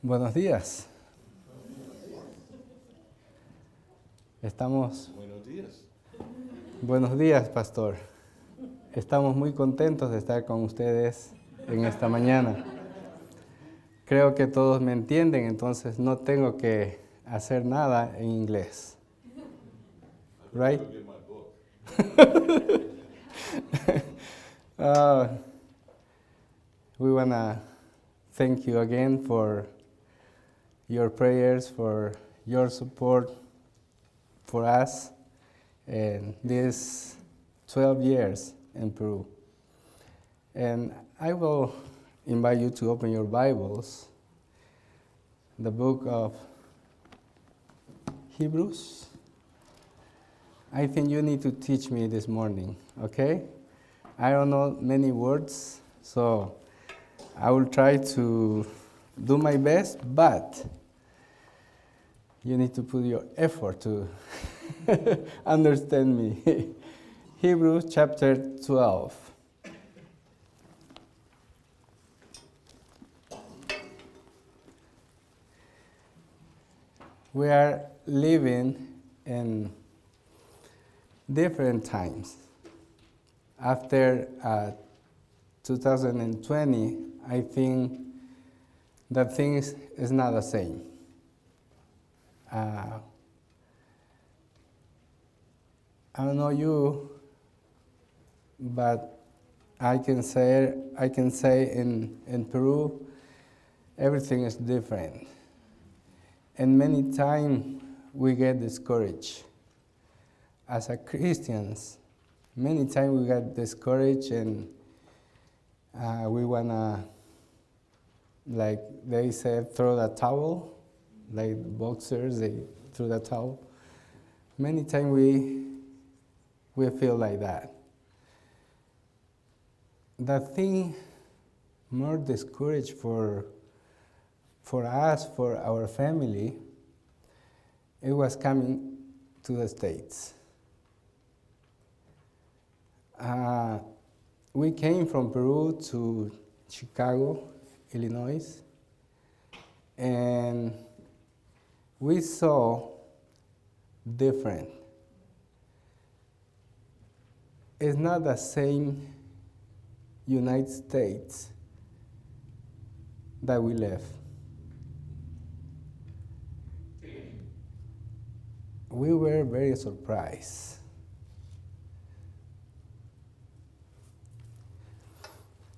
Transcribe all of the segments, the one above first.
Buenos días. Estamos. Buenos días. Buenos días, pastor. Estamos muy contentos de estar con ustedes en esta mañana. Creo que todos me entienden, entonces no tengo que hacer nada en inglés. Right? uh, we want to thank you again for your prayers, for your support for us in these 12 years in Peru. And I will invite you to open your Bibles, the book of Hebrews. I think you need to teach me this morning, okay? I don't know many words, so I will try to do my best, but you need to put your effort to understand me. Hebrews chapter 12. We are living in different times. After uh, 2020, I think that things is not the same. Uh, I don't know you, but I can say I can say in, in Peru everything is different. And many times we get discouraged. As a Christians, many times we get discouraged and uh, we wanna like they said throw the towel, like boxers they throw the towel. Many times we we feel like that. The thing more discouraged for for us, for our family, it was coming to the States. Uh, we came from Peru to Chicago, Illinois, and we saw different. It's not the same United States that we left. We were very surprised.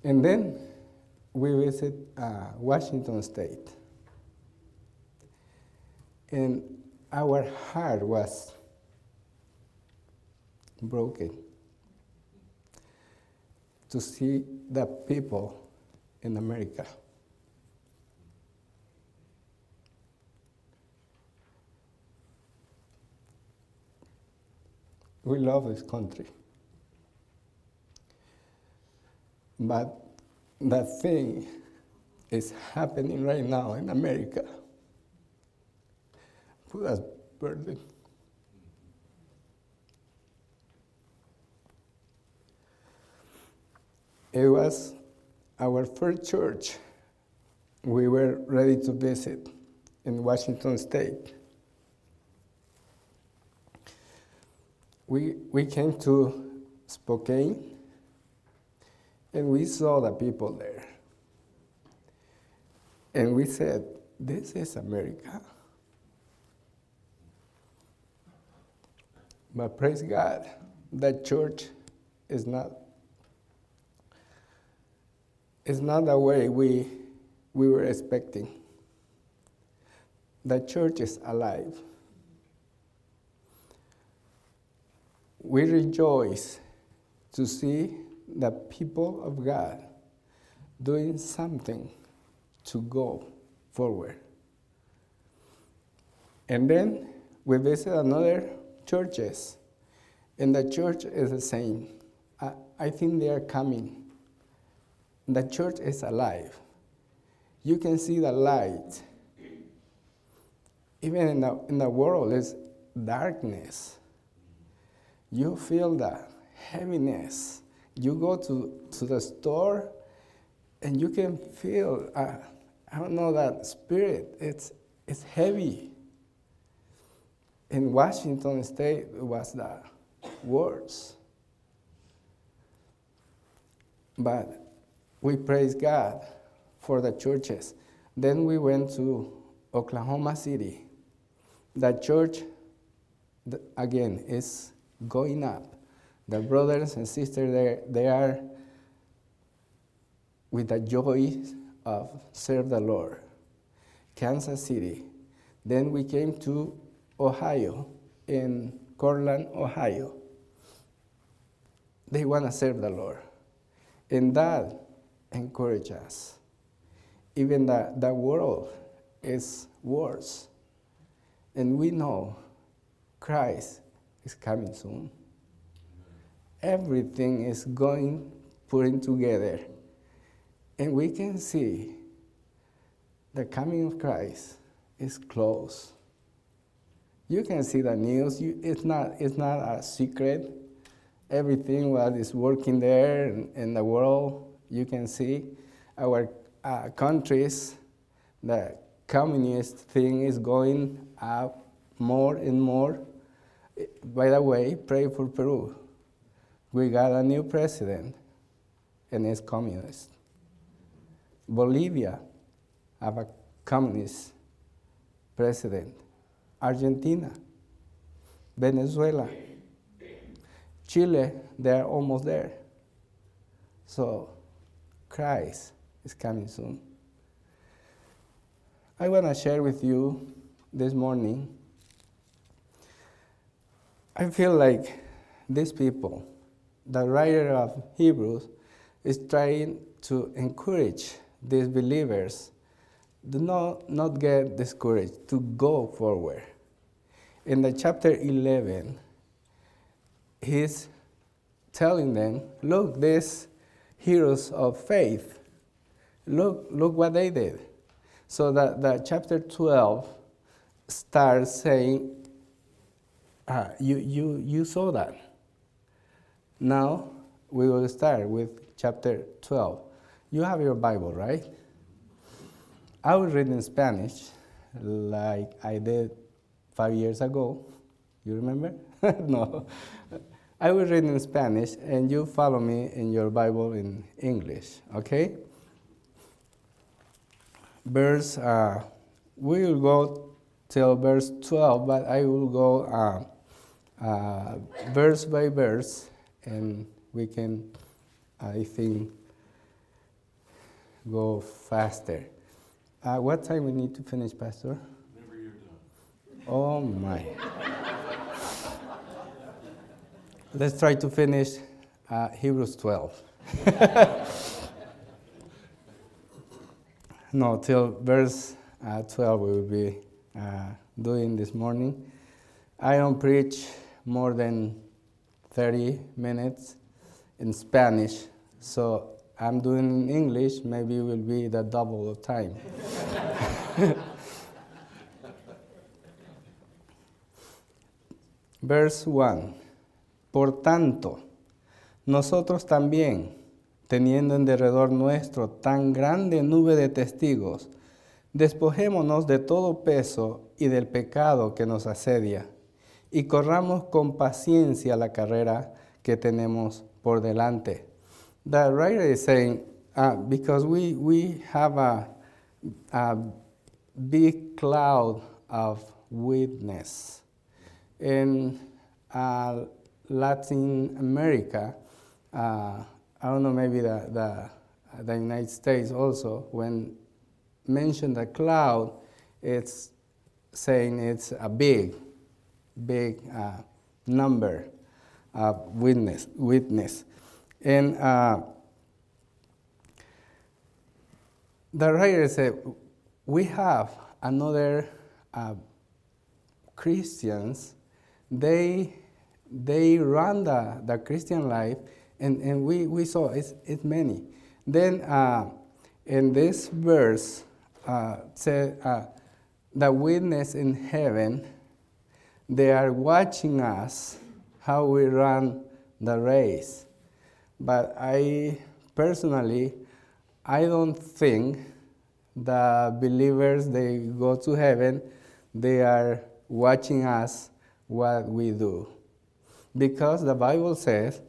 And then we visit uh, Washington State. And our heart was broken to see the people in America. We love this country. But that thing is happening right now in America. Put us burden. It was our first church we were ready to visit in Washington State. We, we came to Spokane and we saw the people there. And we said, This is America. But praise God, that church is not is not the way we we were expecting. The church is alive. We rejoice to see the people of God doing something to go forward. And then we visit another churches, and the church is the same. I, I think they are coming. The church is alive. You can see the light. Even in the, in the world, is darkness. You feel the heaviness you go to, to the store and you can feel uh, I don't know that spirit. It's it's heavy. In Washington State, was the worst. But we praise God for the churches. Then we went to Oklahoma City. The church, again, is going up. The brothers and sisters there, they are with the joy of serve the Lord. Kansas City. Then we came to Ohio, in Cortland, Ohio. They want to serve the Lord. And that encourages us. Even the, the world is worse. And we know Christ is coming soon. Everything is going, putting together. And we can see the coming of Christ is close. You can see the news. You, it's, not, it's not a secret. Everything what is working there in, in the world, you can see. Our uh, countries, the communist thing is going up more and more. By the way, pray for Peru. We got a new president, and it's communist. Bolivia have a communist president. Argentina, Venezuela, Chile, they're almost there. So Christ is coming soon. I want to share with you this morning. I feel like these people, the writer of Hebrews, is trying to encourage these believers do not, not get discouraged, to go forward. In the chapter 11, he's telling them, look, these heroes of faith, look, look what they did. So that the chapter 12 starts saying, ah, you, you, you saw that. Now we will start with chapter 12. You have your Bible, right? I will read in Spanish like I did five years ago. You remember? no. I will read in Spanish and you follow me in your Bible in English, okay? Verse, uh, we will go till verse 12, but I will go uh, uh, verse by verse and we can, I think, go faster. Uh, what time we need to finish, Pastor? Whenever you're done. Oh my. Let's try to finish uh, Hebrews 12. no, till verse uh, 12 we will be uh, doing this morning. I don't preach more than 30 minutes in Spanish, so I'm doing in English, maybe it will be the double of time. Verse 1. Por tanto, nosotros también, teniendo en derredor nuestro tan grande nube de testigos, despojémonos de todo peso y del pecado que nos asedia, y corramos con paciencia la carrera que tenemos por delante the writer is saying, uh, because we, we have a, a big cloud of witness. In uh, Latin America, uh, I don't know, maybe the, the, the United States also, when mentioned the cloud, it's saying it's a big, big uh, number of witness. witness. And uh, the writer said, we have another uh, Christians, they, they run the, the Christian life, and, and we, we saw it's, it's many. Then uh, in this verse, uh, said, uh, the witness in heaven, they are watching us how we run the race. But I personally, I don't think the believers they go to heaven, they are watching us what we do. Because the Bible says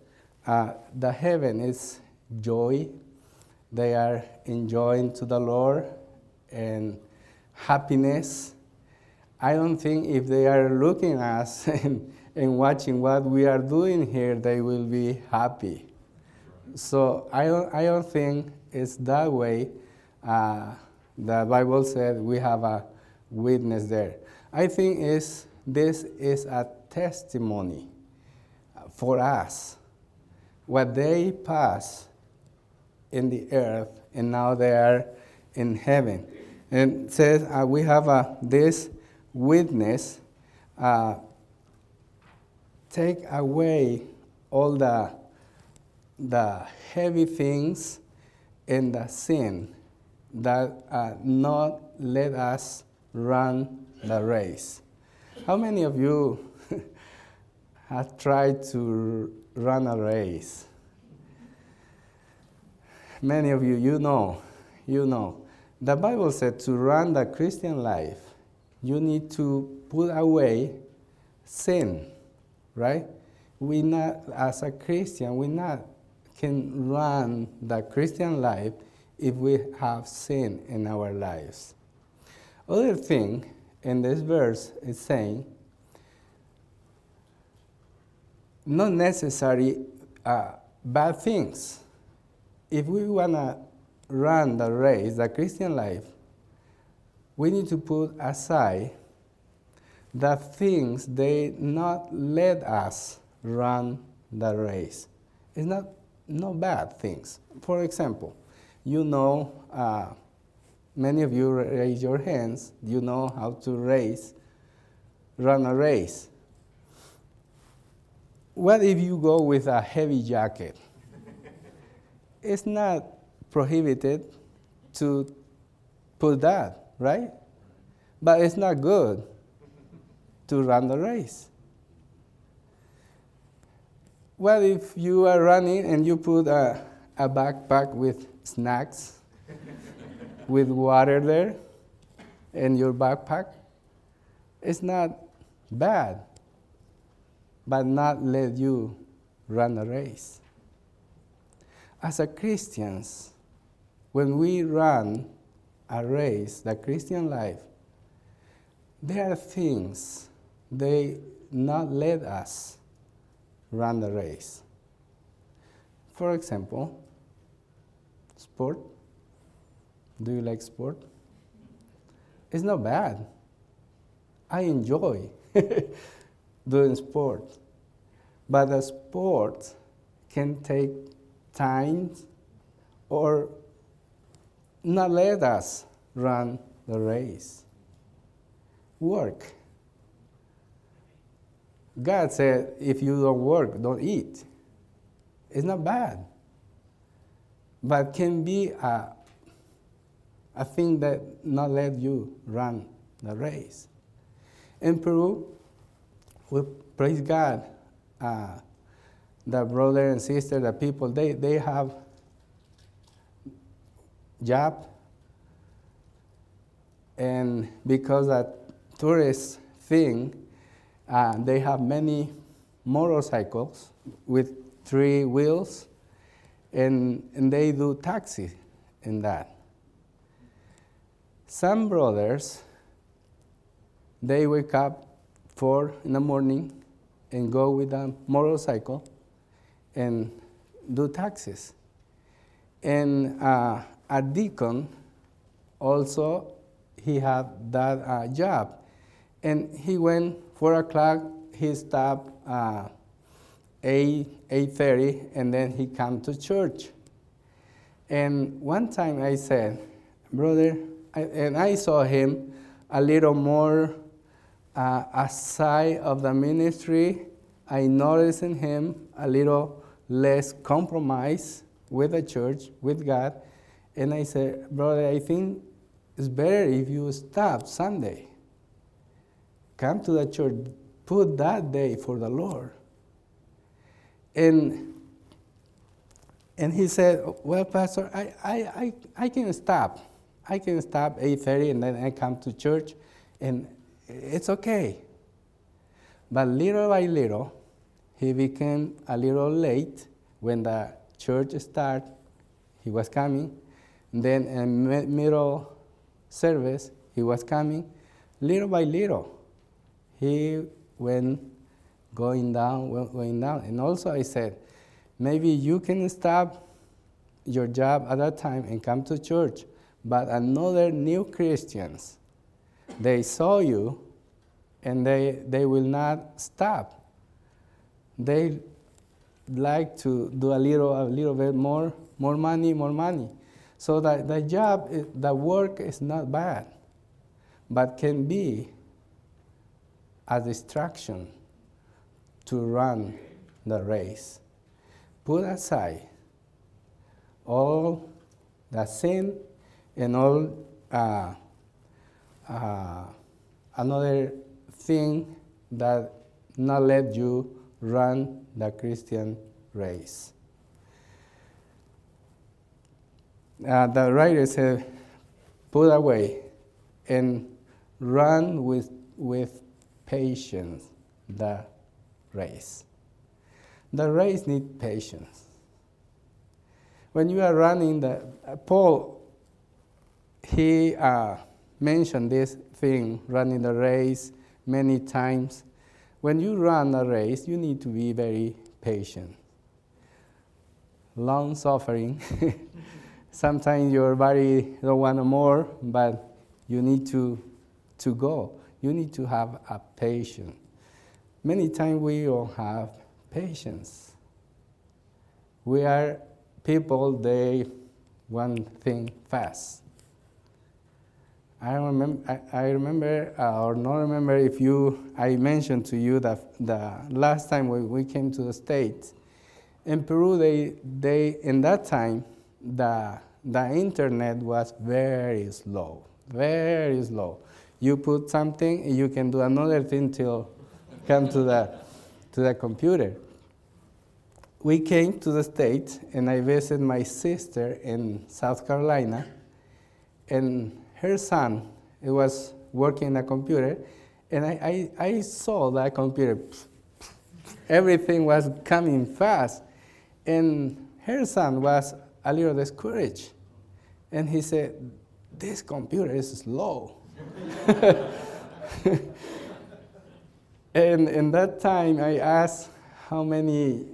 uh, the heaven is joy, they are enjoying to the Lord and happiness. I don't think if they are looking at us and, and watching what we are doing here, they will be happy. So I don't, I don't think it's that way. Uh, the Bible said we have a witness there. I think is this is a testimony for us. What they pass in the earth, and now they are in heaven. And says uh, we have uh, this witness. Uh, take away all the the heavy things and the sin that uh, not let us run the race. How many of you have tried to run a race? Many of you, you know, you know. The Bible said to run the Christian life, you need to put away sin, right? We not, as a Christian, we not can run the Christian life if we have sin in our lives. Other thing in this verse is saying, not necessary uh, bad things. If we want to run the race, the Christian life, we need to put aside the things they not let us run the race. It's not no bad things. For example, you know, uh, many of you raise your hands, you know how to race, run a race. What if you go with a heavy jacket? it's not prohibited to put that, right? But it's not good to run the race. What if you are running and you put a, a backpack with snacks, with water there in your backpack? It's not bad, but not let you run a race. As a Christians, when we run a race, the Christian life, there are things they not let us run the race. For example, sport. Do you like sport? It's not bad. I enjoy doing sport. But a sport can take time or not let us run the race. Work. God said, if you don't work, don't eat. It's not bad, but can be a, a thing that not let you run the race. In Peru, we praise God. Uh, the brother and sister, the people, they, they have job, and because that tourist thing, uh, they have many motorcycles with three wheels, and, and they do taxi in that. Some brothers, they wake up four in the morning and go with a motorcycle and do taxis. And uh, a deacon also, he had that uh, job. And he went four o'clock, he stopped uh, eight eight thirty, and then he come to church. And one time I said, brother, I, and I saw him a little more uh, aside of the ministry. I noticed in him a little less compromise with the church, with God. And I said, brother, I think it's better if you stop Sunday come to the church, put that day for the Lord. And, and he said, Well, Pastor, I, I, I, I can stop I can stop 8:30 and then I come to church and it's okay. But little by little, he became a little late when the church started. He was coming. Then in middle service, he was coming. Little by little, he went going down, went going down. And also I said, maybe you can stop your job at that time and come to church. But another new Christians, they saw you and they, they will not stop. They like to do a little, a little bit more, more money, more money. So that the job, eh, the work is not bad, but can be a distraction to run the race. Put aside all the sin and all uh, uh, another thing that not let you run the Christian race. Uh, the writer said, put away and run with, with patience the race. The race needs patience. When you are running, the, uh, Paul, he uh, mentioned this thing, running the race, many times. When you run a race, you need to be very patient, long suffering. Sometimes your body don't want more, but you need to, to go. You need to have a patience. Many times we don't have patience. We are people, they want thing fast. I remember, I, I remember uh, or not remember if you, I mentioned to you that the last time we, we came to the States, in Peru, they, they, in that time, the, the internet was very slow, very slow. You put something, you can do another thing till come to the, to the computer. We came to the States, and I visited my sister in South Carolina, and her son was working on a computer, and I, I, I saw that computer. Everything was coming fast, and her son was a little discouraged, and he said, "This computer is slow." and in that time, I asked how many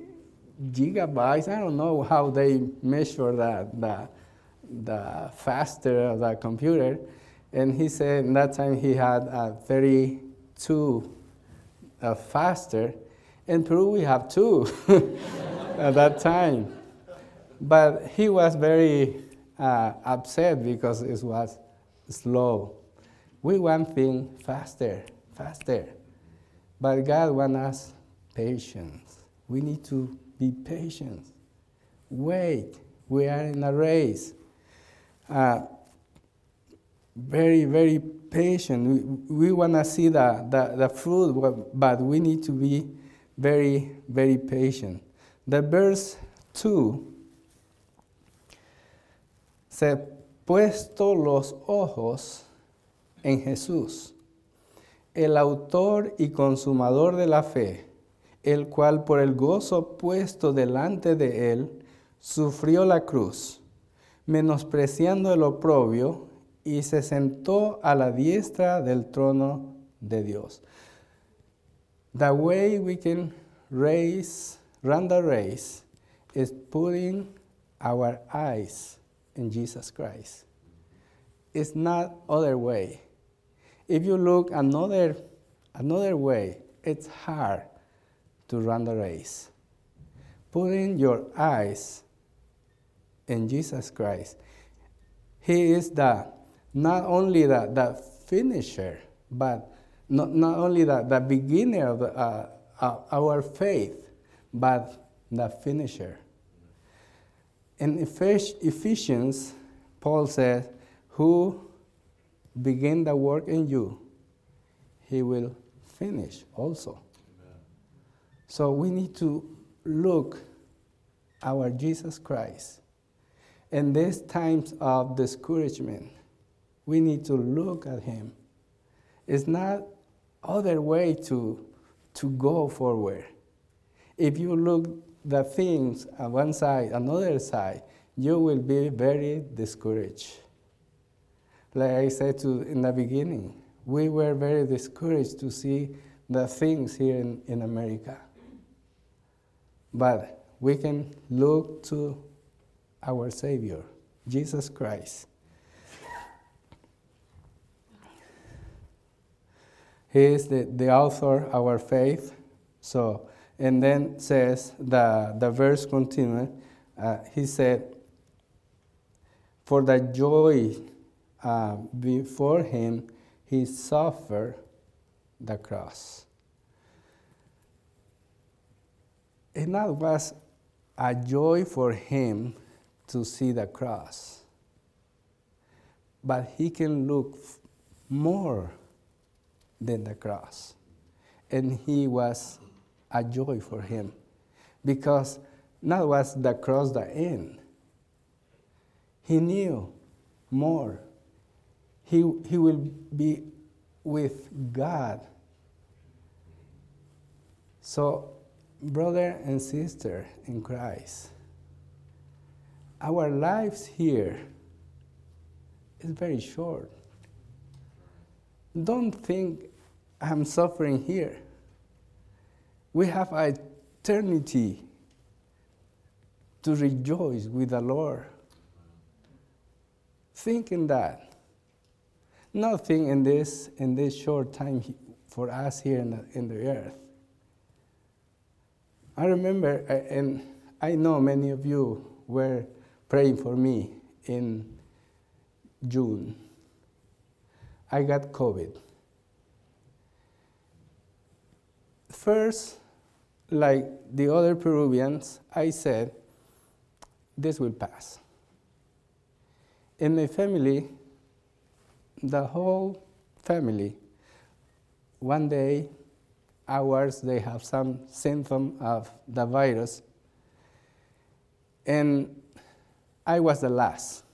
gigabytes. I don't know how they measure that. that the faster of the computer. And he said in that time he had a 32 uh, faster. In Peru, we have two at that time. But he was very uh, upset because it was slow. We want things faster, faster. But God wants us patience. We need to be patient. Wait, we are in a race uh, very, very patient. We, we want to see the, the, the fruit, but we need to be very, very patient. The verse 2 se puesto los ojos en Jesús, el autor y consumador de la fe, el cual por el gozo puesto delante de él sufrió la cruz menospreciando el oprobio, y se sentó a la diestra del trono de Dios. The way we can race, run the race is putting our eyes in Jesus Christ. It's not other way. If you look another another way, it's hard to run the race. Putting your eyes in Jesus Christ. He is the not only the, the finisher, but not, not only the, the beginner of the, uh, uh, our faith, but the finisher. In Ephesians, Paul says, Who begin the work in you, he will finish also. Amen. So we need to look our Jesus Christ in these times of discouragement, We need to look at Him. It's not other way to, to go forward. If you look the things on one side, another side, you will be very discouraged. Like I said to, in the beginning, we were very discouraged to see the things here in, in America. But we can look to our Savior, Jesus Christ. He is the, the author of our faith. So, and then says the, the verse continued. Uh, he said, For the joy uh, before him, he suffered the cross. And that was a joy for him to see the cross. But he can look more than the cross. And he was a joy for him because not was the cross the end. He knew more. He, he will be with God. So, brother and sister in Christ, our lives here is very short. Don't think I'm suffering here. We have eternity to rejoice with the Lord. Think in that. Nothing in this in this short time for us here in the, in the earth. I remember, uh, and I know many of you were praying for me in June. I got COVID. First, like the other Peruvians, I said, this will pass. In my family, the whole family, one day, hours, they have some symptom of the virus. And I was the last.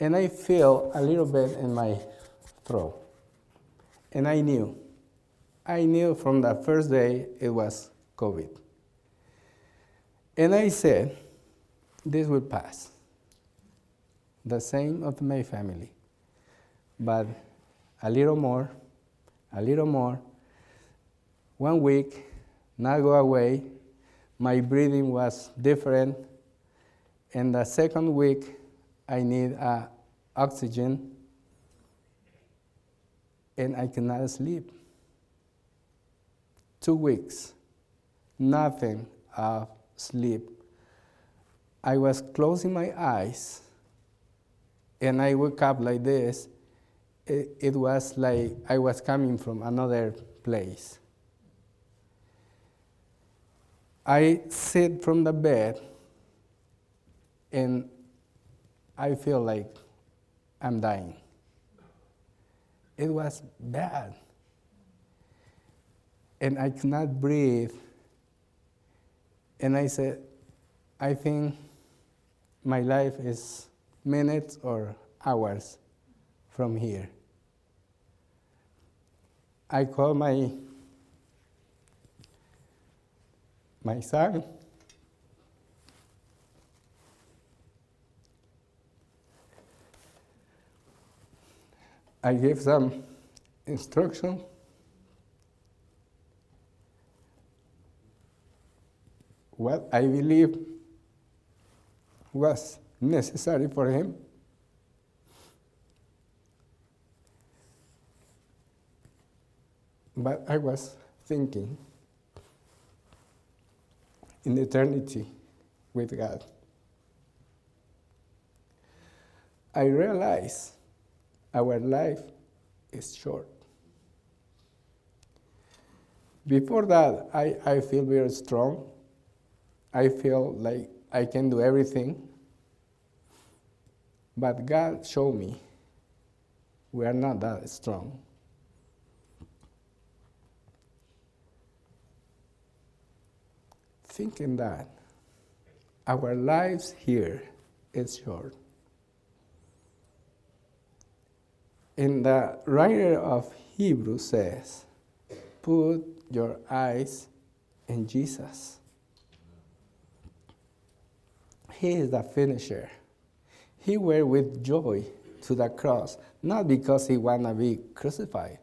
And I feel a little bit in my throat. And I knew. I knew from the first day it was COVID. And I said, this will pass. The same of my family. But a little more, a little more. One week, not go away. My breathing was different. And the second week, I need uh, oxygen, and I cannot sleep. Two weeks, nothing of sleep. I was closing my eyes, and I woke up like this. It, was like I was coming from another place. I sit from the bed and I feel like I'm dying. It was bad. And I could not breathe. And I said, I think my life is minutes or hours from here. I call my, my son I gave some instruction. What I believe was necessary for him. But I was thinking in eternity with God. I realized our life is short. Before that, I, I feel very strong. I feel like I can do everything. But God showed me we are not that strong. Thinking that our lives here is short. And the writer of Hebrews says, Put your eyes in Jesus. He is the finisher. He went with joy to the cross, not because he wanted to be crucified.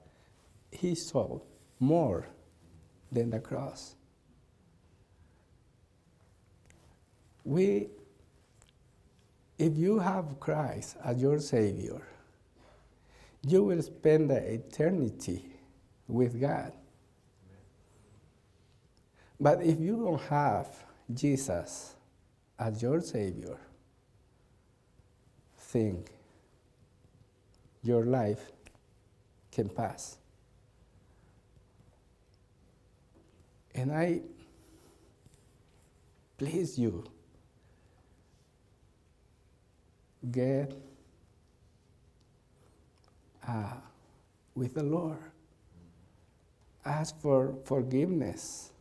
He saw more than the cross. We, if you have Christ as your Savior, you will spend the eternity with God. But if you don't have Jesus as your Savior, think your life can pass. And I please you get uh, with the Lord. Ask for forgiveness.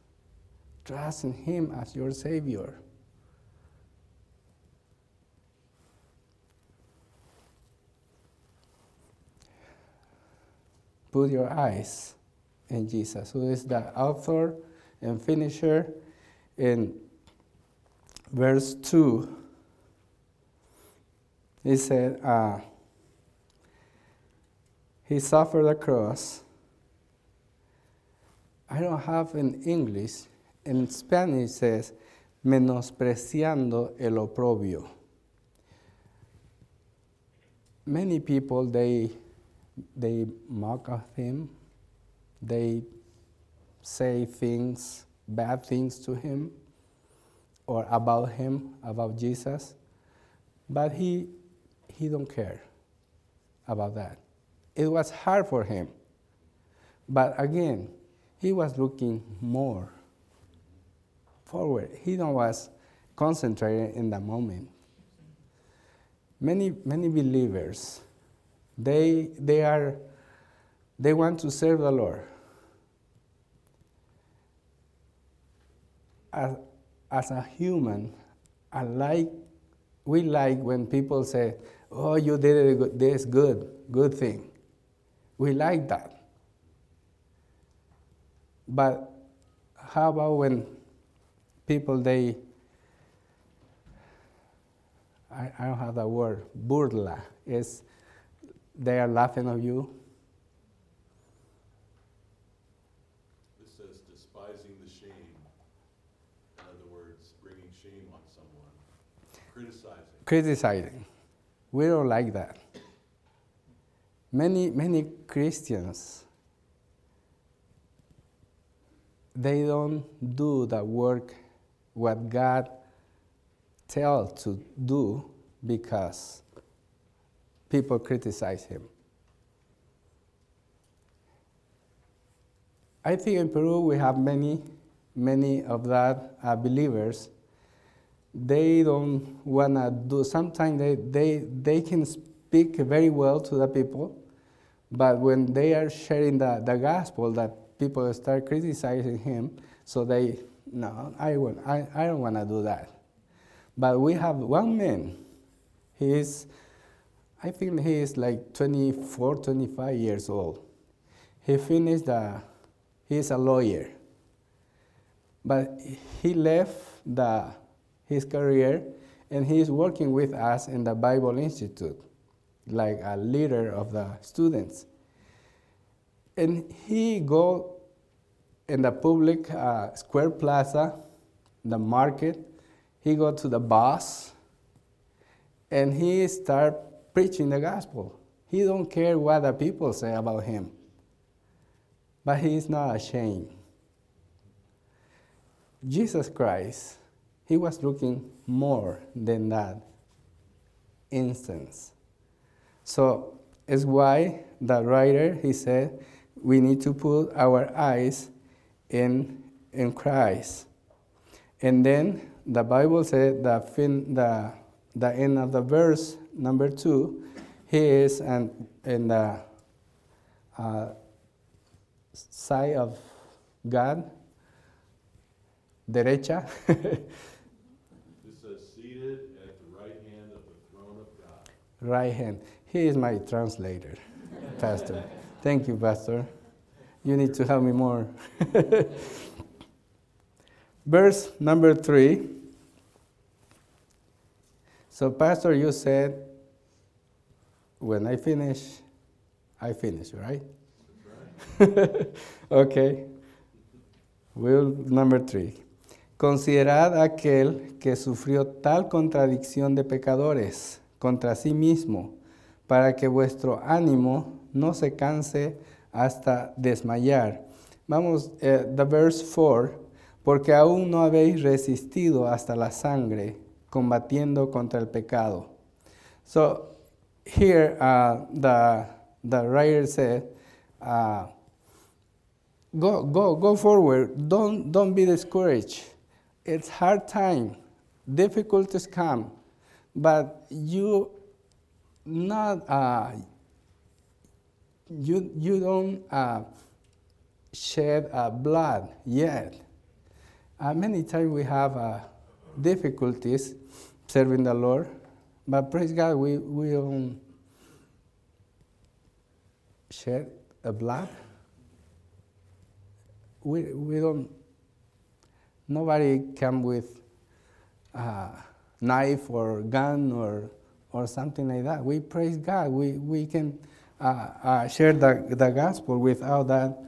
Trust in Him as your Savior. Put your eyes in Jesus, who is the author and finisher. In verse 2, he said, uh, He suffered the cross. I don't have in English. In Spanish, it says, menospreciando el oprobio. Many people, they, they mock of him. They say things, bad things to him or about him, about Jesus. But he, he don't care about that. It was hard for him. But again, he was looking more forward. He don't was concentrated in the moment. Many, many believers, they, they are, they want to serve the Lord. As, as a human, I like, we like when people say, oh, you did this good, good thing. We like that. But how about when people they I, I don't have the word burla is they are laughing at you This says despising the shame. In other words, bringing shame on someone, criticizing. criticizing we don't like that. Many many christians they don't do the work what god tells to do because people criticize him. I think in peru we have many many of that uh, believers they don't want to do sometimes they, they, they can speak very well to the people but when they are sharing the, the gospel that people start criticizing him so they no i, won't, I, I don't want to do that. But we have one man. He is i think he is like 24 25 years old. He finished the he is a lawyer. But he left the his career, and he is working with us in the Bible Institute, like a leader of the students. And he go in the public uh, square plaza, the market. He go to the bus, and he start preaching the gospel. He don't care what the people say about him, but he is not ashamed. Jesus Christ he was looking more than that instance. So it's why the writer he said we need to put our eyes in in Christ. And then the Bible said the fin, the the end of the verse number two, he is and in the uh, side of God, derecha. This says seated at the right hand. He is my translator. Pastor. Thank you, Pastor. You need to help me more. Verse number three. So, Pastor, you said, when I finish, I finish, right? okay. Will number three. Considerad aquel que sufrió tal contradicción de pecadores contra sí mismo, para que vuestro ánimo no se canse hasta desmayar. Vamos, uh, the verse 4, porque aún no habéis resistido hasta la sangre, combatiendo contra el pecado. So here uh, the, the writer said, uh, go, go, go forward. Don't, don't be discouraged. It's hard time. Difficulties come. But you not, uh, you, you don't uh, shed uh, blood yet. Uh, many times we have uh, difficulties serving the Lord, but praise God, we, we don't shed a blood. We, we don't, nobody come with a knife or gun or, or something like that. We praise God. We, we can uh, uh, share the, the gospel without that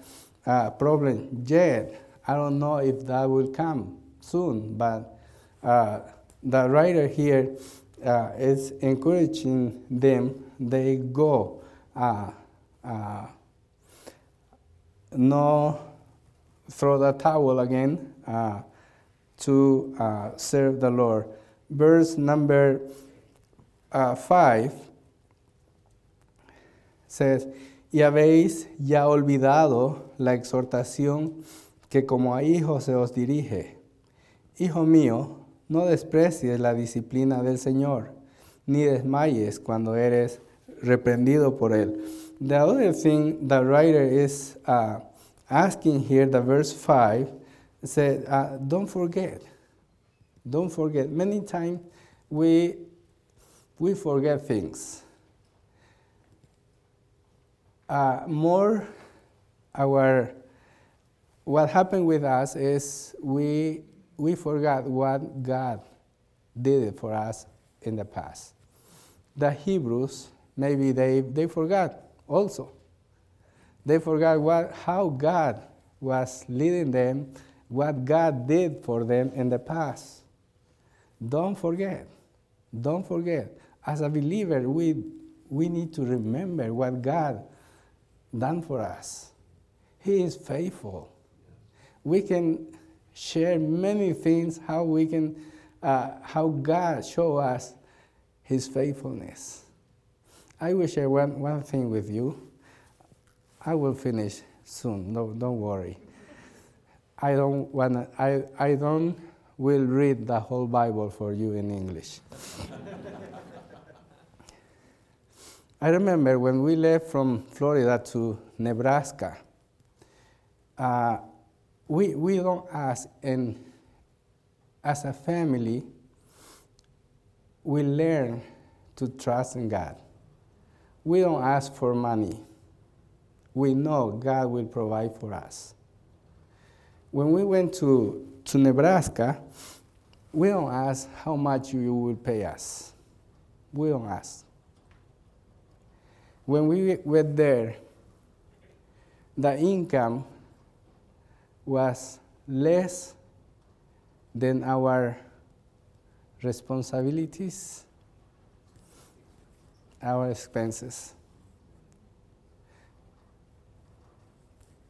uh, problem yet. I don't know if that will come soon, but uh, the writer here uh, is encouraging them. They go. No throw the towel again to serve the Lord. Verse number 5 says, y habéis ya olvidado la exhortación que como a hijos se os dirige. Hijo mío, no desprecies la disciplina del Señor, ni desmayes cuando eres reprendido por él. The other thing the writer is uh, asking here, the verse 5, said, uh, don't forget. Don't forget. Many times we, we forget things uh, more our what happened with us is we we forgot what God did for us in the past. The Hebrews maybe they, they forgot also. They forgot what how God was leading them, what God did for them in the past. Don't forget. Don't forget. As a believer, we we need to remember what God done for us. He is faithful. We can share many things how we can, uh, how God show us His faithfulness. I will share one, one thing with you. I will finish soon. No, don't worry. I don't wanna. I, I don't will read the whole Bible for you in English. I remember when we left from Florida to Nebraska, uh, we, we don't ask, and as a family, we learn to trust in God. We don't ask for money. We know God will provide for us. When we went to, to Nebraska, we don't ask how much you will pay us. We don't ask. When we were there, the income was less than our responsibilities, our expenses.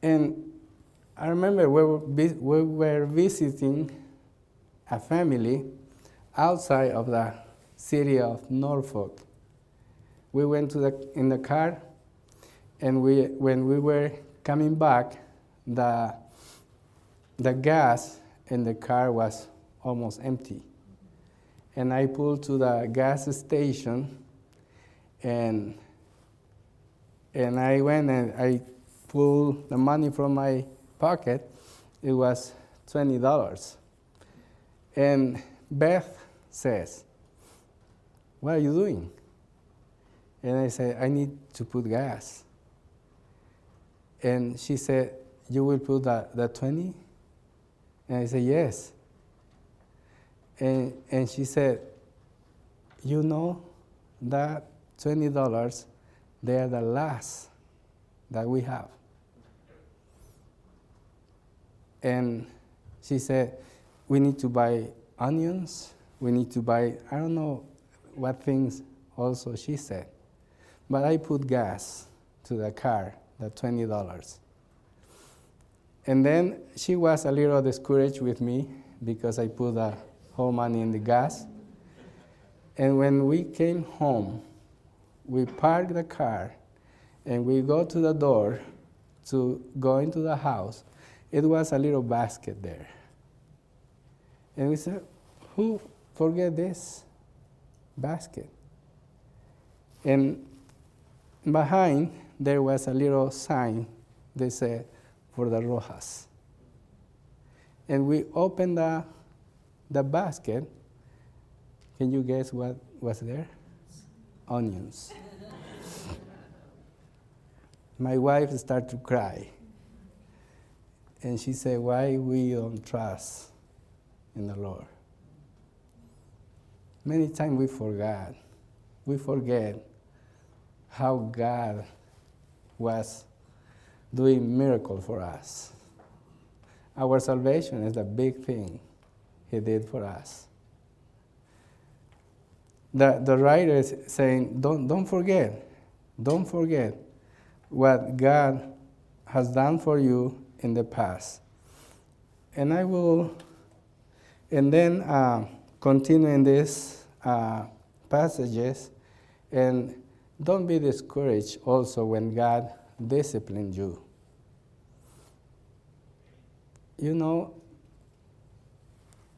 And I remember we were, we were visiting a family outside of the city of Norfolk we went to the, in the car, and we, when we were coming back, the, the gas in the car was almost empty. And I pulled to the gas station, and, and I went and I pulled the money from my pocket. It was $20. And Beth says, What are you doing? And I said, I need to put gas. And she said, You will put that, the 20? And I said, Yes. And, and she said, You know that $20, they are the last that we have. And she said, We need to buy onions. We need to buy, I don't know what things also she said. But I put gas to the car, the $20. And then she was a little discouraged with me because I put the whole money in the gas. And when we came home, we parked the car and we go to the door to go into the house. It was a little basket there. And we said, Who forget this basket? And behind there was a little sign they said for the Rojas. And we opened the, the basket. Can you guess what was there? Onions. My wife started to cry. And she said, Why we don't trust in the Lord? Many times we forget. We forget how God was doing miracle for us. Our salvation is the big thing He did for us. The, the writer is saying, don't, don't forget, don't forget what God has done for you in the past. And I will, and then uh, continue in these uh, passages, and don't be discouraged also when God disciplines you. You know,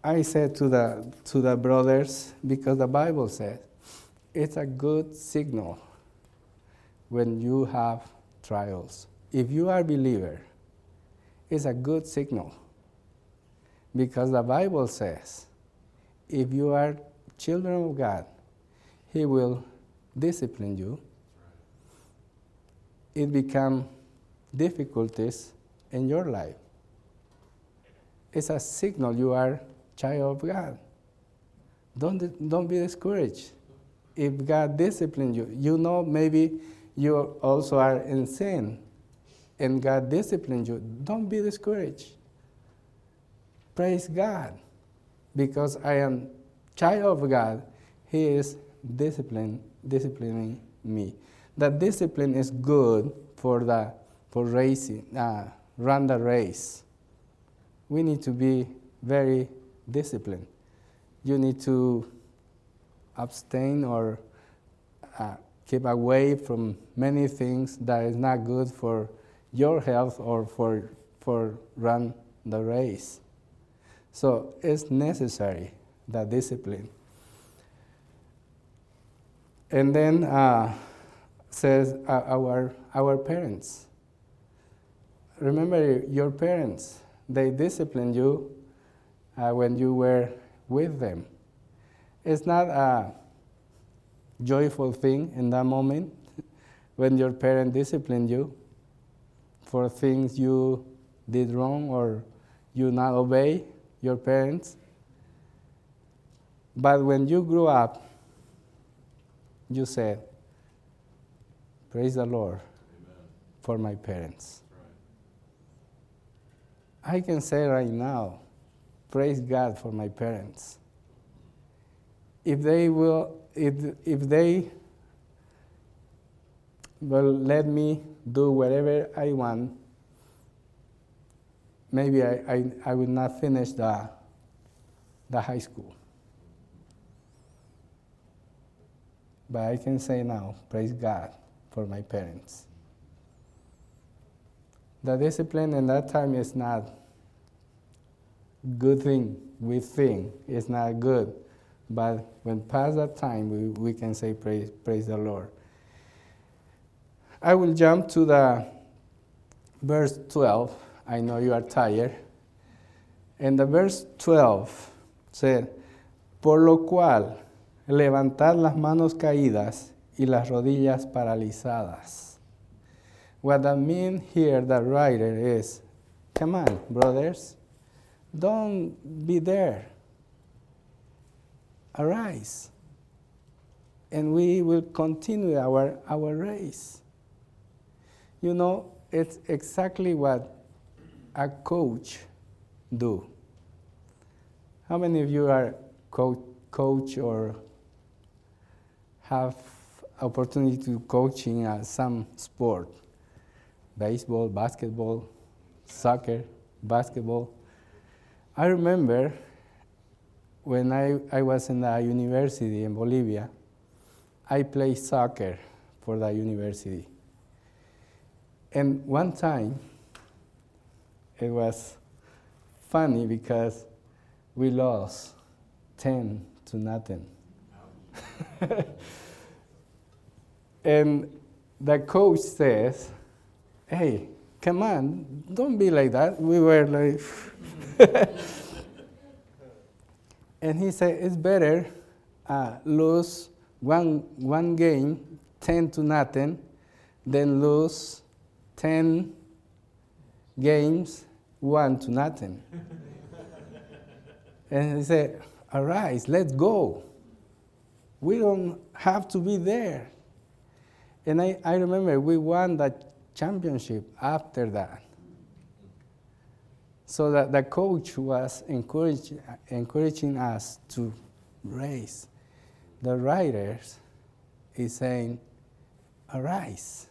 I said to the, to the brothers, because the Bible says, it's a good signal when you have trials. If you are a believer, it's a good signal. Because the Bible says, if you are children of God, He will discipline you. It become difficulties in your life. It's a signal you are child of God. Don't, don't be discouraged. If God disciplines you, you know maybe you also are in sin and God disciplines you. Don't be discouraged. Praise God. Because I am child of God, He is discipline, disciplining me. That discipline is good for the for racing, uh, run the race. We need to be very disciplined. You need to abstain or uh, keep away from many things that is not good for your health or for for run the race. So it's necessary that discipline. And then uh, says uh, our, our parents. Remember your parents, they disciplined you uh, when you were with them. It's not a joyful thing in that moment when your parent disciplined you for things you did wrong or you not obey your parents. But when you grew up, you said, Praise the Lord Amen. for my parents. Right. I can say right now, praise God for my parents. If they will, if, if they will let me do whatever I want, maybe I, I, I will not finish the, the high school. But I can say now, praise God for my parents. The discipline in that time is not good thing we think it's not good. But when past that time, we, we can say praise, praise the Lord. I will jump to the verse 12. I know you are tired. And the verse 12 said, Por lo cual, levantad las manos caídas y las rodillas paralizadas. what I mean here, the writer is come on, brothers, don't be there. Arise. And we will continue our, our race. You know, it's exactly what a coach do. How many of you are co- coach or have opportunity to coaching uh, some sport? Baseball, basketball, soccer, basketball. I remember when I, I was in the university in Bolivia, I played soccer for the university. And one time, it was funny because we lost 10 to nothing. and the coach says, Hey, come on, don't be like that. We were like, and he said, It's better uh, lose one, one game 10 to nothing than lose 10 games 1 to nothing. and he said, Arise, let's go. We don't have to be there. And I, I remember we won that championship after that. So that the coach was encourage, encouraging us to race. The writers is saying, arise.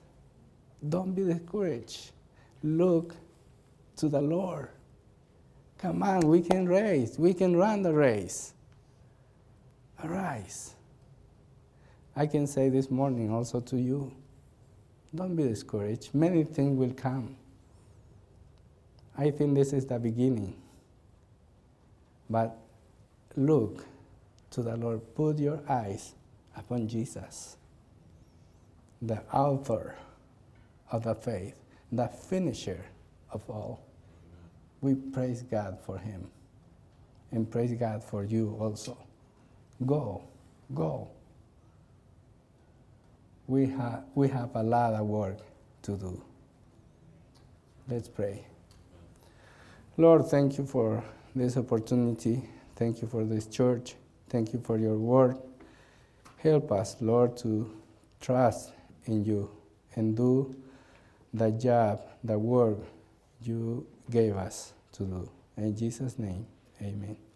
Don't be discouraged. Look to the Lord. Come on, we can race. We can run the race. Arise. I can say this morning also to you don't be discouraged. Many things will come. I think this is the beginning. But look to the Lord. Put your eyes upon Jesus, the author of the faith, the finisher of all. We praise God for him and praise God for you also. Go, go we, ha- we have a lot of work to do. Let's pray. Lord, thank you for this opportunity. Thank you for this church. Thank you for your word. Help us, Lord, to trust in you and do the job, the work you gave us to do. In Jesus' name, amen.